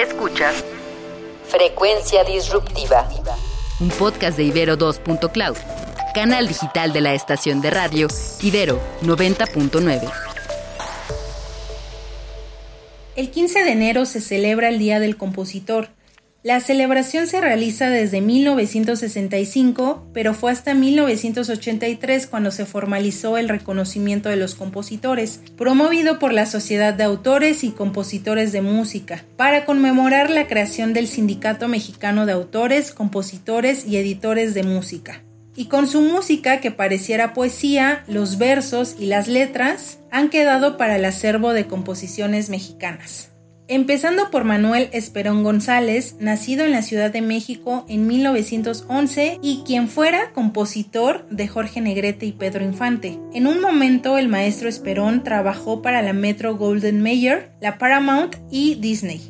Escuchas Frecuencia Disruptiva. un podcast de Ibero 2.cloud, canal digital de la estación de radio Ibero 90.9. El 15 de enero se celebra el Día del Compositor. La celebración se realiza desde 1965, pero fue hasta 1983 cuando se formalizó el reconocimiento de los compositores, promovido por la Sociedad de Autores y Compositores de Música, para conmemorar la creación del Sindicato Mexicano de Autores, Compositores y Editores de Música. Y con su música que pareciera poesía, los versos y las letras han quedado para el acervo de composiciones mexicanas. Empezando por Manuel Esperón González, nacido en la Ciudad de México en 1911 y quien fuera compositor de Jorge Negrete y Pedro Infante. En un momento el maestro Esperón trabajó para la Metro Golden Mayer, la Paramount y Disney,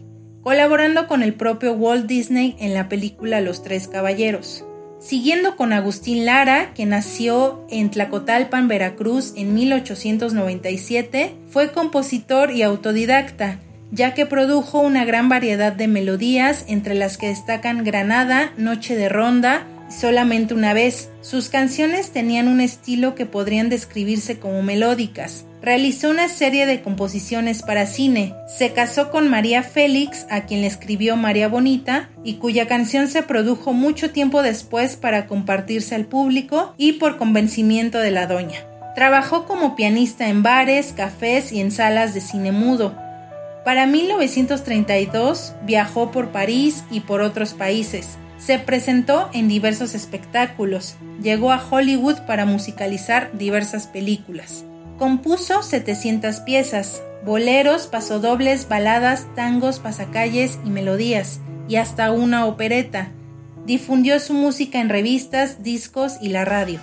colaborando con el propio Walt Disney en la película Los Tres Caballeros. Siguiendo con Agustín Lara, que nació en Tlacotalpan, Veracruz en 1897, fue compositor y autodidacta, ya que produjo una gran variedad de melodías, entre las que destacan Granada, Noche de Ronda y Solamente una vez. Sus canciones tenían un estilo que podrían describirse como melódicas. Realizó una serie de composiciones para cine. Se casó con María Félix, a quien le escribió María Bonita, y cuya canción se produjo mucho tiempo después para compartirse al público y por convencimiento de la doña. Trabajó como pianista en bares, cafés y en salas de cine mudo. Para 1932 viajó por París y por otros países. Se presentó en diversos espectáculos. Llegó a Hollywood para musicalizar diversas películas. Compuso 700 piezas, boleros, pasodobles, baladas, tangos, pasacalles y melodías, y hasta una opereta. Difundió su música en revistas, discos y la radio.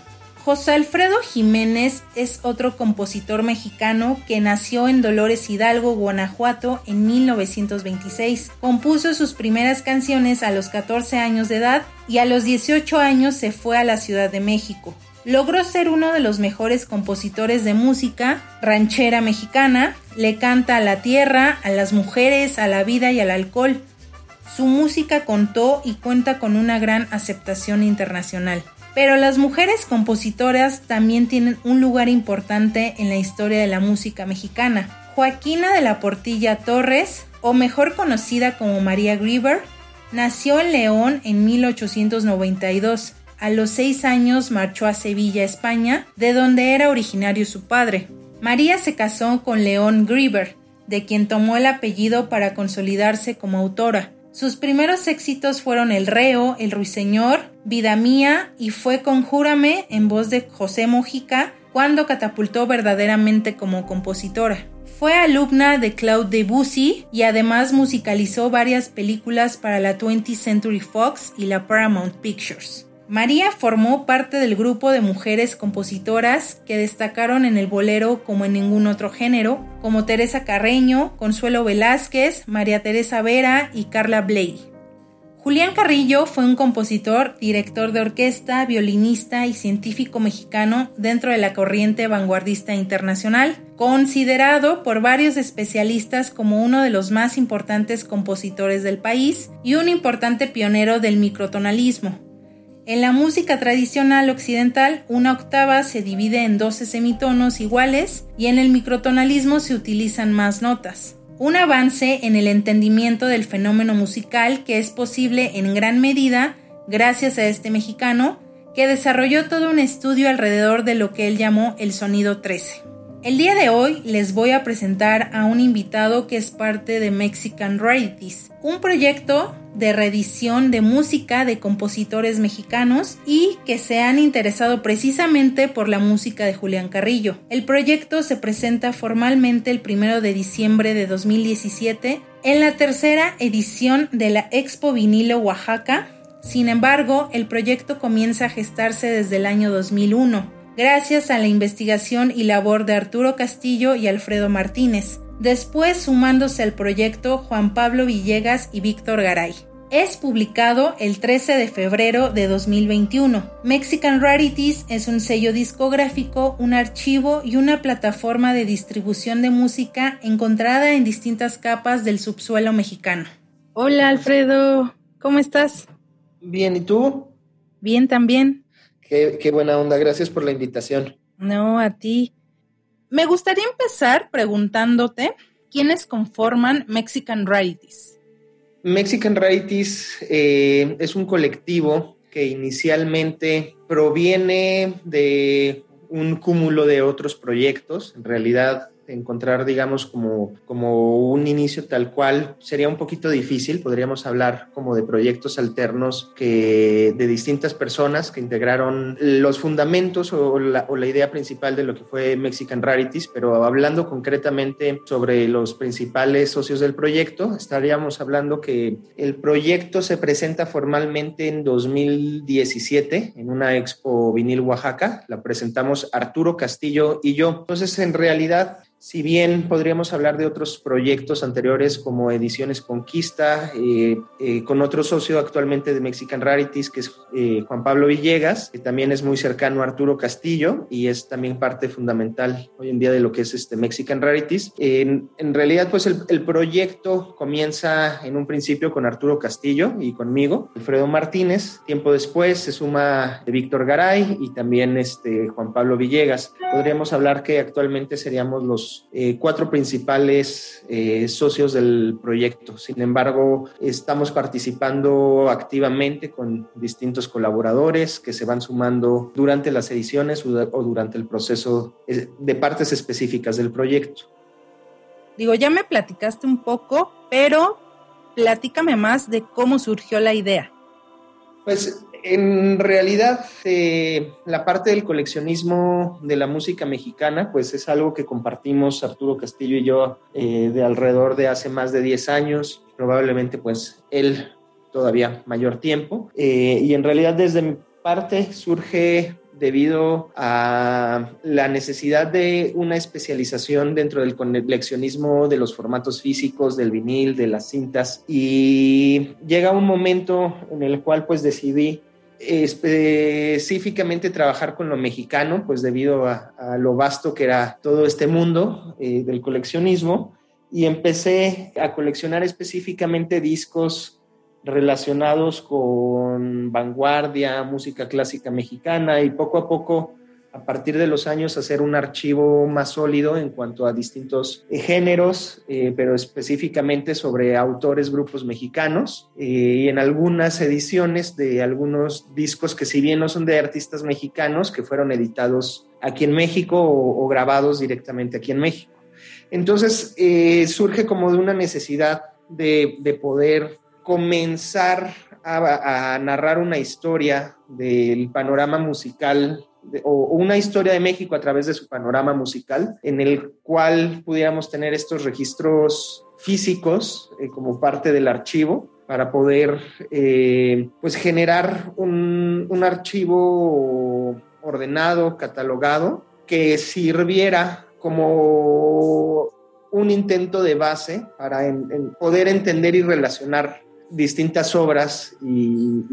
José Alfredo Jiménez es otro compositor mexicano que nació en Dolores Hidalgo, Guanajuato en 1926. Compuso sus primeras canciones a los 14 años de edad y a los 18 años se fue a la Ciudad de México. Logró ser uno de los mejores compositores de música ranchera mexicana, le canta a la tierra, a las mujeres, a la vida y al alcohol. Su música contó y cuenta con una gran aceptación internacional. Pero las mujeres compositoras también tienen un lugar importante en la historia de la música mexicana. Joaquina de la Portilla Torres, o mejor conocida como María Grieber, nació en León en 1892. A los seis años marchó a Sevilla, España, de donde era originario su padre. María se casó con León Grieber, de quien tomó el apellido para consolidarse como autora. Sus primeros éxitos fueron El Reo, El Ruiseñor, Vida Mía y fue Conjúrame en voz de José Mojica cuando catapultó verdaderamente como compositora. Fue alumna de Claude Debussy y además musicalizó varias películas para la 20th Century Fox y la Paramount Pictures. María formó parte del grupo de mujeres compositoras que destacaron en el bolero como en ningún otro género, como Teresa Carreño, Consuelo Velázquez, María Teresa Vera y Carla Bley. Julián Carrillo fue un compositor, director de orquesta, violinista y científico mexicano dentro de la corriente vanguardista internacional, considerado por varios especialistas como uno de los más importantes compositores del país y un importante pionero del microtonalismo, en la música tradicional occidental, una octava se divide en 12 semitonos iguales y en el microtonalismo se utilizan más notas. Un avance en el entendimiento del fenómeno musical que es posible en gran medida gracias a este mexicano que desarrolló todo un estudio alrededor de lo que él llamó el sonido 13. El día de hoy les voy a presentar a un invitado que es parte de Mexican Rarities, un proyecto de reedición de música de compositores mexicanos y que se han interesado precisamente por la música de Julián Carrillo. El proyecto se presenta formalmente el 1 de diciembre de 2017 en la tercera edición de la Expo Vinilo Oaxaca. Sin embargo, el proyecto comienza a gestarse desde el año 2001 gracias a la investigación y labor de Arturo Castillo y Alfredo Martínez, después sumándose al proyecto Juan Pablo Villegas y Víctor Garay. Es publicado el 13 de febrero de 2021. Mexican Rarities es un sello discográfico, un archivo y una plataforma de distribución de música encontrada en distintas capas del subsuelo mexicano. Hola Alfredo, ¿cómo estás? Bien, ¿y tú? Bien también. Qué, qué buena onda, gracias por la invitación. No, a ti. Me gustaría empezar preguntándote quiénes conforman Mexican Rarities. Mexican Rarities eh, es un colectivo que inicialmente proviene de un cúmulo de otros proyectos. En realidad, encontrar, digamos, como, como un inicio tal cual sería un poquito difícil. Podríamos hablar como de proyectos alternos que de distintas personas que integraron los fundamentos o la, o la idea principal de lo que fue Mexican Rarities, pero hablando concretamente sobre los principales socios del proyecto, estaríamos hablando que el proyecto se presenta formalmente en 2017 en una expo vinil Oaxaca. La presentamos Arturo Castillo y yo. Entonces, en realidad, si bien podríamos hablar de otros proyectos anteriores como Ediciones Conquista, eh, eh, con otro socio actualmente de Mexican Rarities, que es eh, Juan Pablo Villegas, que también es muy cercano a Arturo Castillo y es también parte fundamental hoy en día de lo que es este Mexican Rarities. En, realidad, pues el, el, proyecto comienza en un principio con Arturo Castillo y conmigo, Alfredo Martínez. Tiempo después se suma Víctor Garay y también este, Juan Pablo Villegas. Podríamos hablar que actualmente seríamos los eh, cuatro principales eh, socios del proyecto. Sin embargo, estamos participando activamente con distintos colaboradores que se van sumando durante las ediciones o, durante el proceso eh, de partes específicas del proyecto. Digo, ya me platicaste un poco, pero platícame más de cómo surgió la idea. Pues en realidad, eh, la parte del coleccionismo de la música mexicana, pues es algo que compartimos Arturo Castillo y yo eh, de alrededor de hace más de 10 años, probablemente pues él todavía mayor tiempo. Eh, y en realidad desde mi parte surge debido a la necesidad de una especialización dentro del coleccionismo de los formatos físicos, del vinil, de las cintas. Y llega un momento en el cual pues decidí específicamente trabajar con lo mexicano, pues debido a, lo vasto que era todo este mundo eh, del coleccionismo, y empecé a coleccionar específicamente discos relacionados con vanguardia, música clásica mexicana, y poco a poco a partir de los años hacer un archivo más sólido en cuanto a distintos eh, géneros, eh, pero específicamente sobre autores, grupos mexicanos eh, y en algunas ediciones de algunos discos que si bien no son de artistas mexicanos, que fueron editados aquí en México o, grabados directamente aquí en México. Entonces surge como de una necesidad de, de poder comenzar a narrar una historia del panorama musical o una historia de México a través de su panorama musical, en el cual pudiéramos tener estos registros físicos eh, como parte del archivo para poder eh, pues generar un, un, archivo ordenado, catalogado, que sirviera como un intento de base para poder entender y relacionar distintas obras y,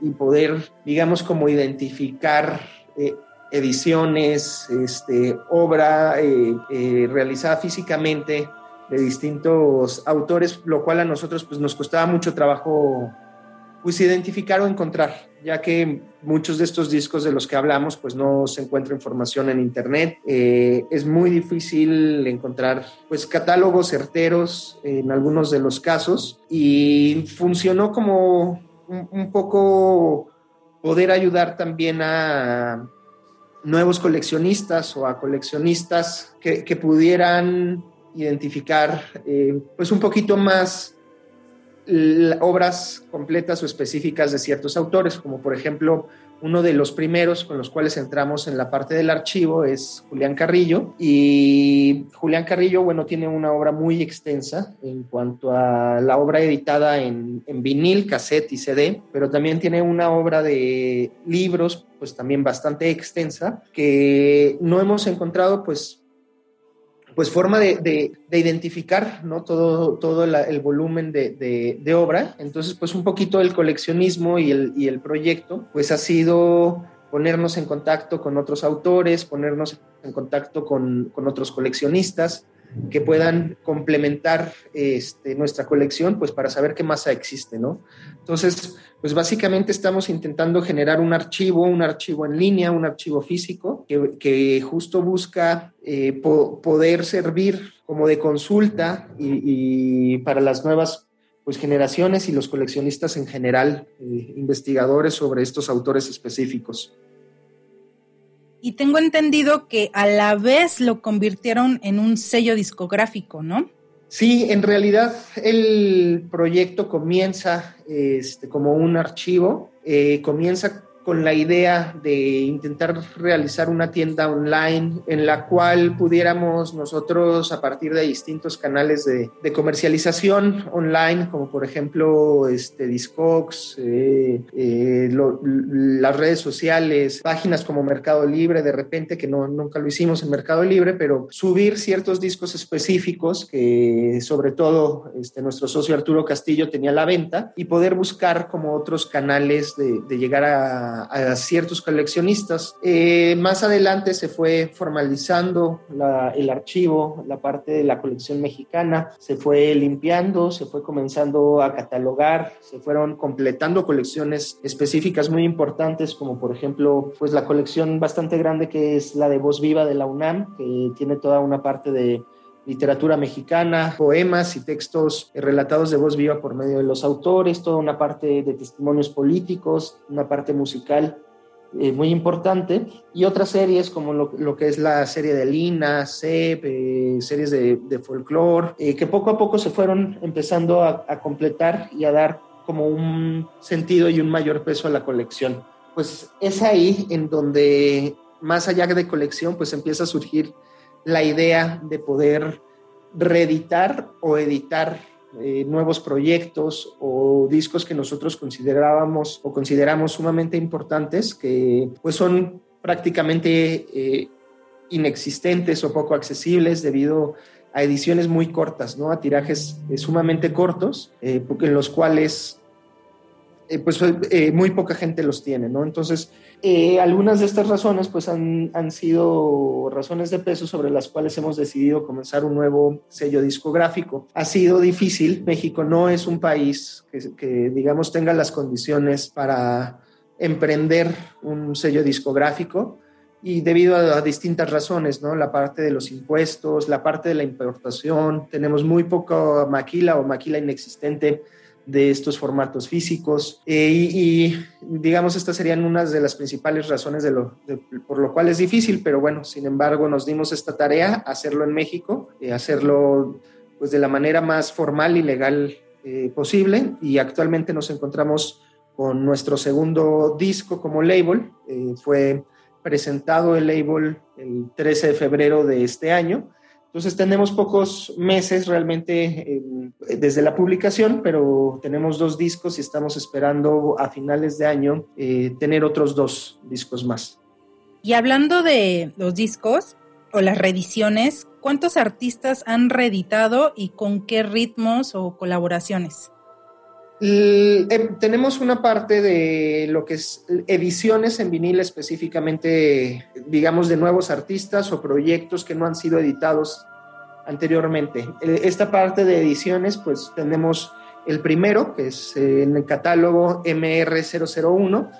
y poder, digamos, como identificar eh, ediciones, este, obra eh, eh, realizada físicamente de distintos autores, lo cual a nosotros pues, nos costaba mucho trabajo pues identificar o encontrar, ya que muchos de estos discos de los que hablamos pues no se encuentra información en internet, eh, es muy difícil encontrar pues catálogos certeros en algunos de los casos y funcionó como un, un poco poder ayudar también a nuevos coleccionistas o a coleccionistas que, pudieran identificar eh, pues un poquito más obras completas o específicas de ciertos autores, como por ejemplo uno de los primeros con los cuales entramos en la parte del archivo es Julián Carrillo. Y Julián Carrillo, bueno, tiene una obra muy extensa en cuanto a la obra editada en, vinil, cassette y CD, pero también tiene una obra de libros pues también bastante extensa que no hemos encontrado pues pues forma de, de, de, identificar ¿no? todo, todo el volumen de, de, obra. Entonces, pues un poquito el coleccionismo y el, y el proyecto, pues ha sido ponernos en contacto con otros autores, ponernos en contacto con, con otros coleccionistas, que puedan complementar este, nuestra colección, pues para saber qué masa existe, ¿no? Entonces, pues básicamente estamos intentando generar un archivo, un archivo en línea, un archivo físico, que, justo busca eh, poder servir como de consulta y, para las nuevas pues, generaciones y los coleccionistas en general, eh, investigadores sobre estos autores específicos. Y tengo entendido que a la vez lo convirtieron en un sello discográfico, ¿no? Sí, en realidad el proyecto comienza este, como un archivo, eh, comienza con la idea de intentar realizar una tienda online en la cual pudiéramos nosotros a partir de distintos canales de, comercialización online, como por ejemplo este, Discogs, eh, eh, las redes sociales, páginas como Mercado Libre, de repente, que no, nunca lo hicimos en Mercado Libre, pero subir ciertos discos específicos que sobre todo este, nuestro socio Arturo Castillo tenía la venta y poder buscar como otros canales de llegar a a, ciertos coleccionistas. Eh, más adelante se fue formalizando el archivo, la parte de la colección mexicana, se fue limpiando, se fue comenzando a catalogar, se fueron completando colecciones específicas muy importantes, como por ejemplo, pues la colección bastante grande que es la de Voz Viva de la UNAM, que tiene toda una parte de literatura mexicana, poemas y textos relatados de voz viva por medio de los autores, toda una parte de testimonios políticos, una parte musical eh, muy importante, y otras series como lo, que es la serie de Lina, Sep, eh, series de, de folclore, eh, que poco a poco se fueron empezando a, a completar y a dar como un sentido y un mayor peso a la colección. Pues es ahí en donde, más allá de colección, pues empieza a surgir la idea de poder reeditar o editar eh, nuevos proyectos o discos que nosotros considerábamos o consideramos sumamente importantes, que pues son prácticamente eh, inexistentes o poco accesibles debido a ediciones muy cortas, ¿no? a tirajes eh, sumamente cortos, en los cuales pues muy poca gente los tiene, ¿no? Entonces, eh, algunas de estas razones pues han, han, sido razones de peso sobre las cuales hemos decidido comenzar un nuevo sello discográfico. Ha sido difícil, México no es un país que digamos tenga las condiciones para emprender un sello discográfico y debido a, distintas razones, ¿no? La parte de los impuestos, la parte de la importación, tenemos muy poca maquila o maquila inexistente de estos formatos físicos. Eh, y, digamos estas serían unas de las principales razones de lo, por lo cual es difícil, pero bueno, sin embargo nos dimos esta tarea, hacerlo en México, eh, hacerlo pues de la manera más formal y legal eh, posible. Y actualmente nos encontramos con nuestro segundo disco como label, fue presentado el label el 13 de febrero de este año entonces tenemos pocos meses realmente desde la publicación, pero tenemos dos discos y estamos esperando a finales de año eh, tener otros dos discos más. Y hablando de los discos o las reediciones, ¿cuántos artistas han reeditado y con qué ritmos o colaboraciones? Eh, tenemos una parte de lo que es ediciones en vinil específicamente, digamos, de nuevos artistas o proyectos que no han sido editados anteriormente. Eh, esta parte de ediciones, pues tenemos el primero, que es eh, en el catálogo MR001,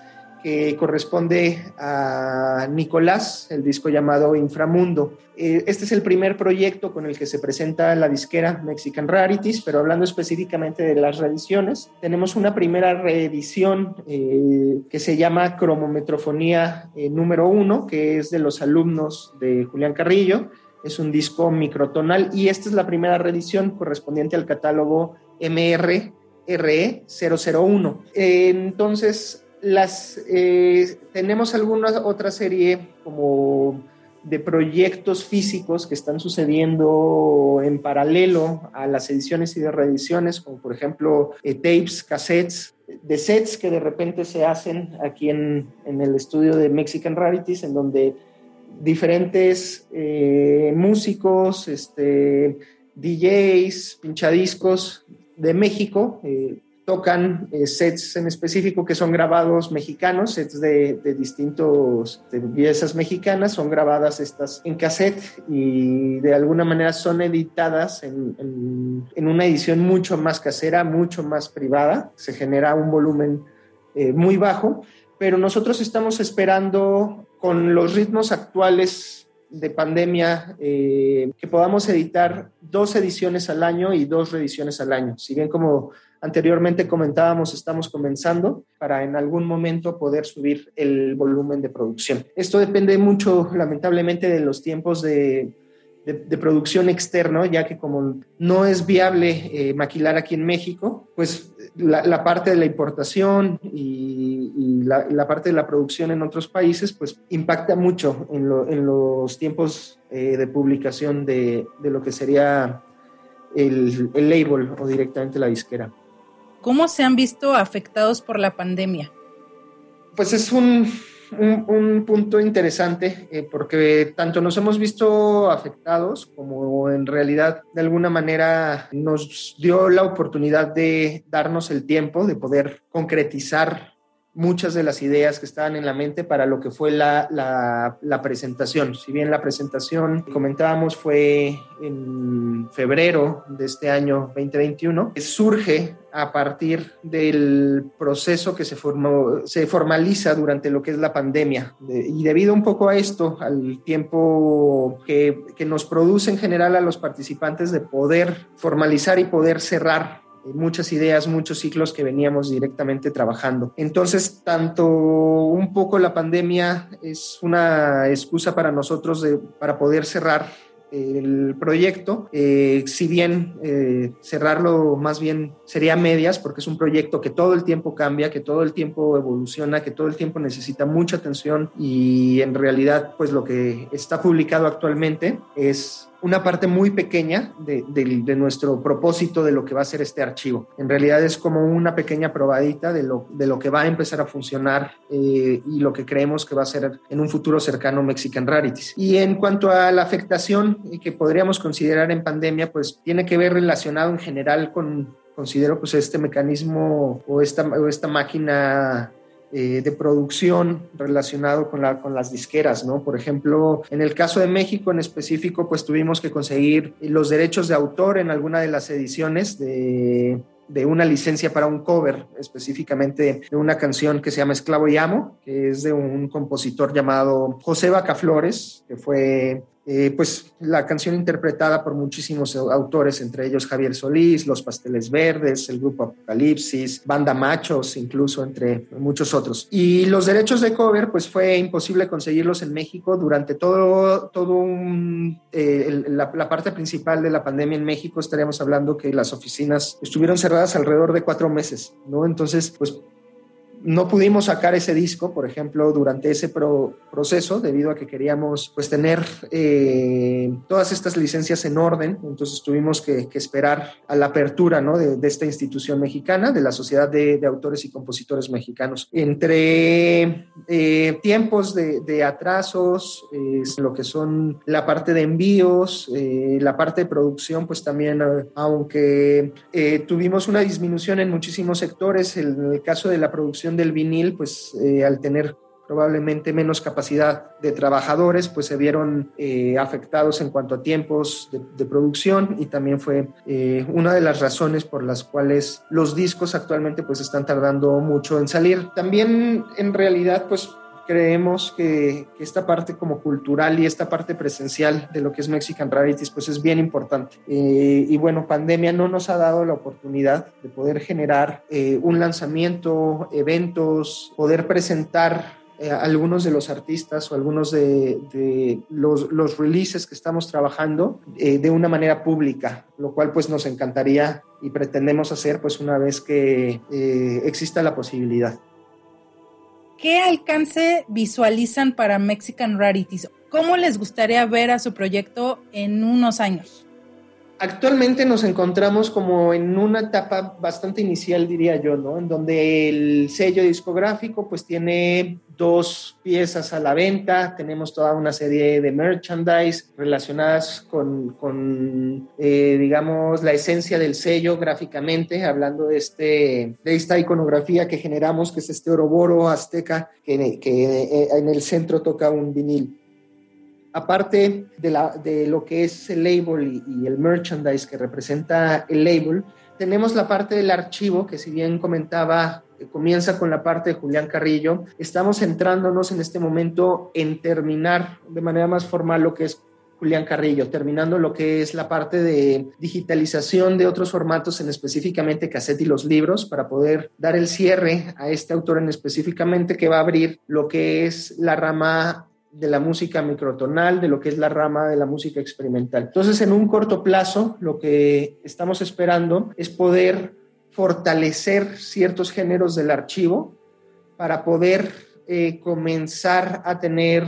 que corresponde a Nicolás, el disco llamado Inframundo. Eh, este es el primer proyecto con el que se presenta la disquera Mexican Rarities, pero hablando específicamente de las reediciones, tenemos una primera reedición eh, que se llama Cromometrofonía eh, número uno, que es de los alumnos de Julián Carrillo. Es un disco microtonal y esta es la primera reedición correspondiente al catálogo MR RE 001. entonces, las, eh, tenemos alguna otra serie como de proyectos físicos que están sucediendo en paralelo a las ediciones y de reediciones, como por ejemplo eh, tapes, cassettes, de sets que de repente se hacen aquí en, el estudio de Mexican Rarities, en donde diferentes eh, músicos, este, DJs, pinchadiscos de México, tocan eh, sets en específico que son grabados mexicanos, sets de, de distintos piezas mexicanas, son grabadas estas en cassette y de alguna manera son editadas en, en, en una edición mucho más casera, mucho más privada. Se genera un volumen eh, muy bajo, pero nosotros estamos esperando con los ritmos actuales de pandemia eh, que podamos editar dos ediciones al año y dos reediciones al año. Si bien como anteriormente comentábamos, estamos comenzando para en algún momento poder subir el volumen de producción. Esto depende mucho, lamentablemente, de los tiempos de, de, producción externo, ya que como no es viable eh, maquilar aquí en México, pues la, la parte de la importación y, y, la, la, parte de la producción en otros países, pues impacta mucho en, lo, en los tiempos eh, de publicación de, de, lo que sería el, el label o directamente la disquera. ¿Cómo se han visto afectados por la pandemia? Pues es un, un, un punto interesante eh, porque tanto nos hemos visto afectados como en realidad de alguna manera nos dio la oportunidad de darnos el tiempo de poder concretizar muchas de las ideas que estaban en la mente para lo que fue la, la, la, presentación. Si bien la presentación, comentábamos, fue en febrero de este año 2021, surge a partir del proceso que se, formó, se formaliza durante lo que es la pandemia. Y debido un poco a esto, al tiempo que, que nos produce en general a los participantes de poder formalizar y poder cerrar muchas ideas, muchos ciclos que veníamos directamente trabajando. Entonces, tanto un poco la pandemia es una excusa para nosotros de, para poder cerrar el proyecto, eh, si bien eh, cerrarlo más bien sería medias, porque es un proyecto que todo el tiempo cambia, que todo el tiempo evoluciona, que todo el tiempo necesita mucha atención y en realidad pues lo que está publicado actualmente es una parte muy pequeña de, nuestro propósito de lo que va a ser este archivo. En realidad es como una pequeña probadita de lo, de lo que va a empezar a funcionar eh, y lo que creemos que va a ser en un futuro cercano Mexican Rarities. Y en cuanto a la afectación que podríamos considerar en pandemia, pues tiene que ver relacionado en general con, considero, pues este mecanismo o esta, o esta máquina eh, de producción relacionado con, la, con las disqueras, ¿no? Por ejemplo, en el caso de México en específico, pues tuvimos que conseguir los derechos de autor en alguna de las ediciones de, de una licencia para un cover, específicamente de una canción que se llama Esclavo y Amo, que es de un compositor llamado José Vaca Flores, que fue eh, pues la canción interpretada por muchísimos autores, entre ellos Javier Solís, Los Pasteles Verdes, el grupo Apocalipsis, Banda Machos, incluso entre muchos otros. Y los derechos de cover, pues fue imposible conseguirlos en México durante todo, todo un, eh, la, la, parte principal de la pandemia en México. Estaríamos hablando que las oficinas estuvieron cerradas alrededor de cuatro meses, ¿no? Entonces, pues no pudimos sacar ese disco, por ejemplo, durante ese pro proceso, debido a que queríamos pues tener eh, todas estas licencias en orden, entonces tuvimos que, esperar a la apertura ¿no? de, esta institución mexicana, de la Sociedad de, Autores y Compositores Mexicanos. Entre eh, tiempos de, atrasos, eh, lo que son la parte de envíos, eh, la parte de producción, pues también, aunque tuvimos una disminución en muchísimos sectores, en el caso de la producción del vinil, pues eh, al tener probablemente menos capacidad de trabajadores, pues se vieron eh, afectados en cuanto a tiempos de, producción y también fue eh, una de las razones por las cuales los discos actualmente pues están tardando mucho en salir. También en realidad pues creemos que, que, esta parte como cultural y esta parte presencial de lo que es Mexican Rarities pues es bien importante. Eh, y bueno, pandemia no nos ha dado la oportunidad de poder generar eh, un lanzamiento, eventos, poder presentar eh, algunos de los artistas o algunos de, de los, los, releases que estamos trabajando eh, de una manera pública, lo cual pues nos encantaría y pretendemos hacer pues una vez que eh, exista la posibilidad. ¿Qué alcance visualizan para Mexican Rarities? ¿Cómo les gustaría ver a su proyecto en unos años? Actualmente nos encontramos como en una etapa bastante inicial, diría yo, ¿no? En donde el sello discográfico pues tiene dos piezas a la venta, tenemos toda una serie de merchandise relacionadas con, eh, digamos, la esencia del sello gráficamente, hablando de, este, de esta iconografía que generamos, que es este oroboro azteca, que, que eh, en el centro toca un vinil aparte de, lo que es el label y, el merchandise que representa el label, tenemos la parte del archivo, que si bien comentaba, comienza con la parte de Julián Carrillo, estamos centrándonos en este momento en terminar de manera más formal lo que es Julián Carrillo, terminando lo que es la parte de digitalización de otros formatos, en específicamente cassette y los libros, para poder dar el cierre a este autor en específicamente que va a abrir lo que es la rama de la música microtonal, de lo que es la rama de la música experimental. Entonces, en un corto plazo, lo que estamos esperando es poder fortalecer ciertos géneros del archivo para poder eh, comenzar a tener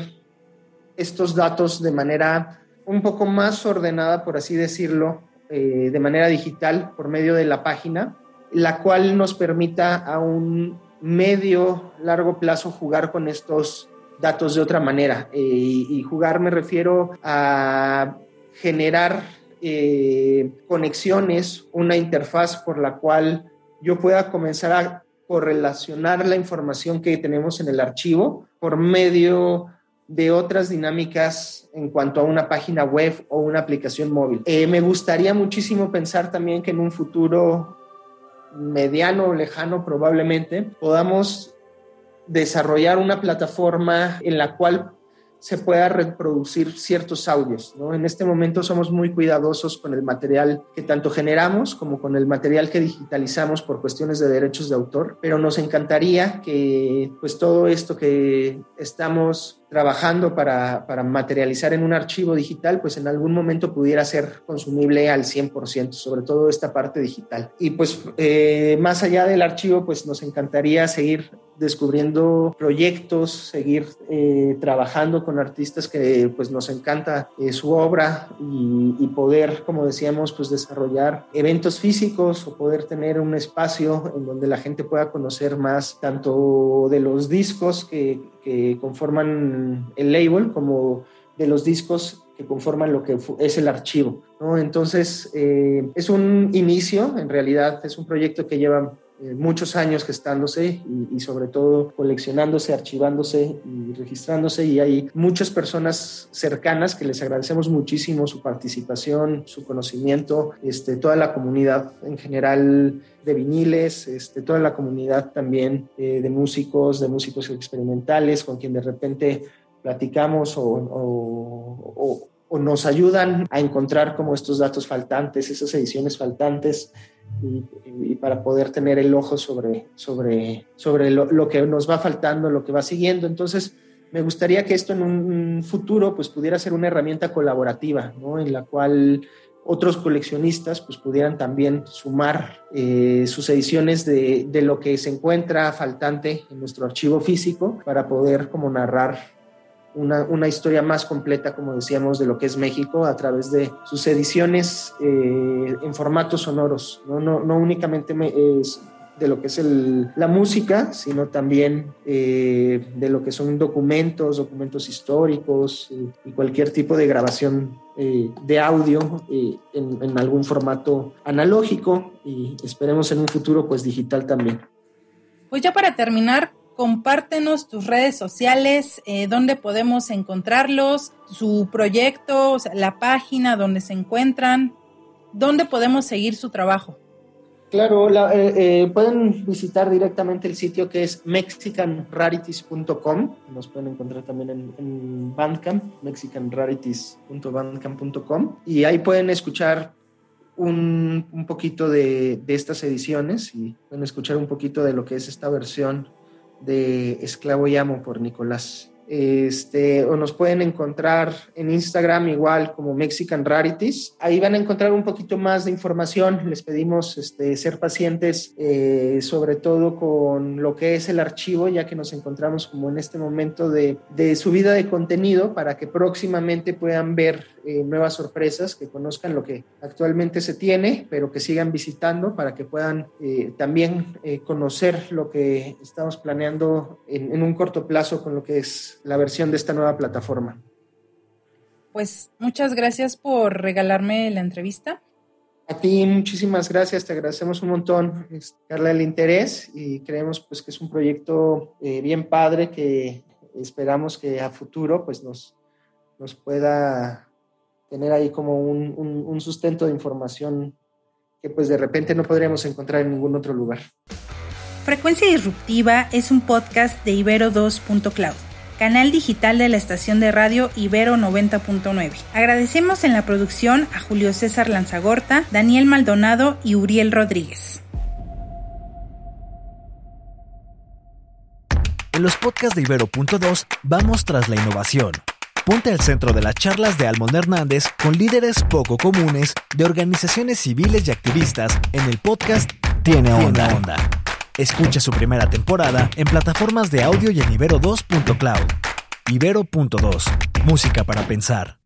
estos datos de manera un poco más ordenada, por así decirlo, eh, de manera digital por medio de la página, la cual nos permita a un medio, largo plazo jugar con estos datos de otra manera. Eh, y jugar me refiero a generar eh, conexiones, una interfaz por la cual yo pueda comenzar a correlacionar la información que tenemos en el archivo por medio de otras dinámicas en cuanto a una página web o una aplicación móvil. Eh, me gustaría muchísimo pensar también que en un futuro mediano o lejano probablemente podamos desarrollar una plataforma en la cual se pueda reproducir ciertos audios. En este momento somos muy cuidadosos con el material que tanto generamos como con el material que digitalizamos por cuestiones de derechos de autor, pero nos encantaría que pues todo esto que estamos trabajando para, para, materializar en un archivo digital, pues en algún momento pudiera ser consumible al 100%, sobre todo esta parte digital. Y pues eh, más allá del archivo, pues nos encantaría seguir descubriendo proyectos, seguir eh, trabajando con artistas que pues nos encanta eh, su obra y, poder, como decíamos, pues desarrollar eventos físicos o poder tener un espacio en donde la gente pueda conocer más tanto de los discos que, que conforman el label como de los discos que conforman lo que es el archivo. ¿no? Entonces, eh, es un inicio, en realidad es un proyecto que lleva eh, muchos años gestándose y, sobre todo coleccionándose, archivándose y registrándose. Y hay muchas personas cercanas que les agradecemos muchísimo su participación, su conocimiento, este, toda la comunidad en general de viniles, este, toda la comunidad también eh, de músicos, de músicos experimentales con quien de repente platicamos o, nos ayudan a encontrar como estos datos faltantes, esas ediciones faltantes y, para poder tener el ojo sobre, sobre, sobre lo, que nos va faltando, lo que va siguiendo. Entonces, me gustaría que esto en un futuro pues pudiera ser una herramienta colaborativa, ¿no? En la cual otros coleccionistas pues pudieran también sumar eh, sus ediciones de, de, lo que se encuentra faltante en nuestro archivo físico para poder como narrar una, historia más completa, como decíamos, de lo que es México a través de sus ediciones eh, en formatos sonoros, ¿no? No, no únicamente es de lo que es la música, sino también eh, de lo que son documentos, documentos históricos eh, y cualquier tipo de grabación de audio en, en algún formato analógico y esperemos en un futuro pues digital también. Pues ya para terminar, compártenos tus redes sociales, eh, dónde podemos encontrarlos, su proyecto, la página donde se encuentran, dónde podemos seguir su trabajo. Claro, eh, eh, pueden visitar directamente el sitio que es mexicanrarities.com. Nos pueden encontrar también en, Bandcamp, mexicanrarities.bandcamp.com. Y ahí pueden escuchar un, un poquito de, de, estas ediciones y pueden escuchar un poquito de lo que es esta versión de Esclavo y Amo por Nicolás este, o nos pueden encontrar en Instagram igual como Mexican Rarities. Ahí van a encontrar un poquito más de información. Les pedimos este, ser pacientes, eh, sobre todo con lo que es el archivo, ya que nos encontramos como en este momento de, subida de contenido para que próximamente puedan ver eh, nuevas sorpresas, que conozcan lo que actualmente se tiene, pero que sigan visitando para que puedan eh, también conocer lo que estamos planeando en un corto plazo con lo que es la versión de esta nueva plataforma. Pues muchas gracias por regalarme la entrevista. A ti muchísimas gracias, te agradecemos un montón, Carla, el interés y creemos pues que es un proyecto eh, bien padre que esperamos que a futuro pues nos, nos pueda tener ahí como un, un sustento de información que pues de repente no podríamos encontrar en ningún otro lugar. Frecuencia Disruptiva es un podcast de Ibero2.cloud canal digital de la estación de radio Ibero 90.9. Agradecemos en la producción a Julio César Lanzagorta, Daniel Maldonado y Uriel Rodríguez. En los podcasts de Ibero.2 vamos tras la innovación. Ponte al centro de las charlas de Almon Hernández con líderes poco comunes de organizaciones civiles y activistas en el podcast Tiene Onda. Tiene onda. Escucha su primera temporada en plataformas de audio y en Ibero2.cloud. Ibero.2. Música para pensar.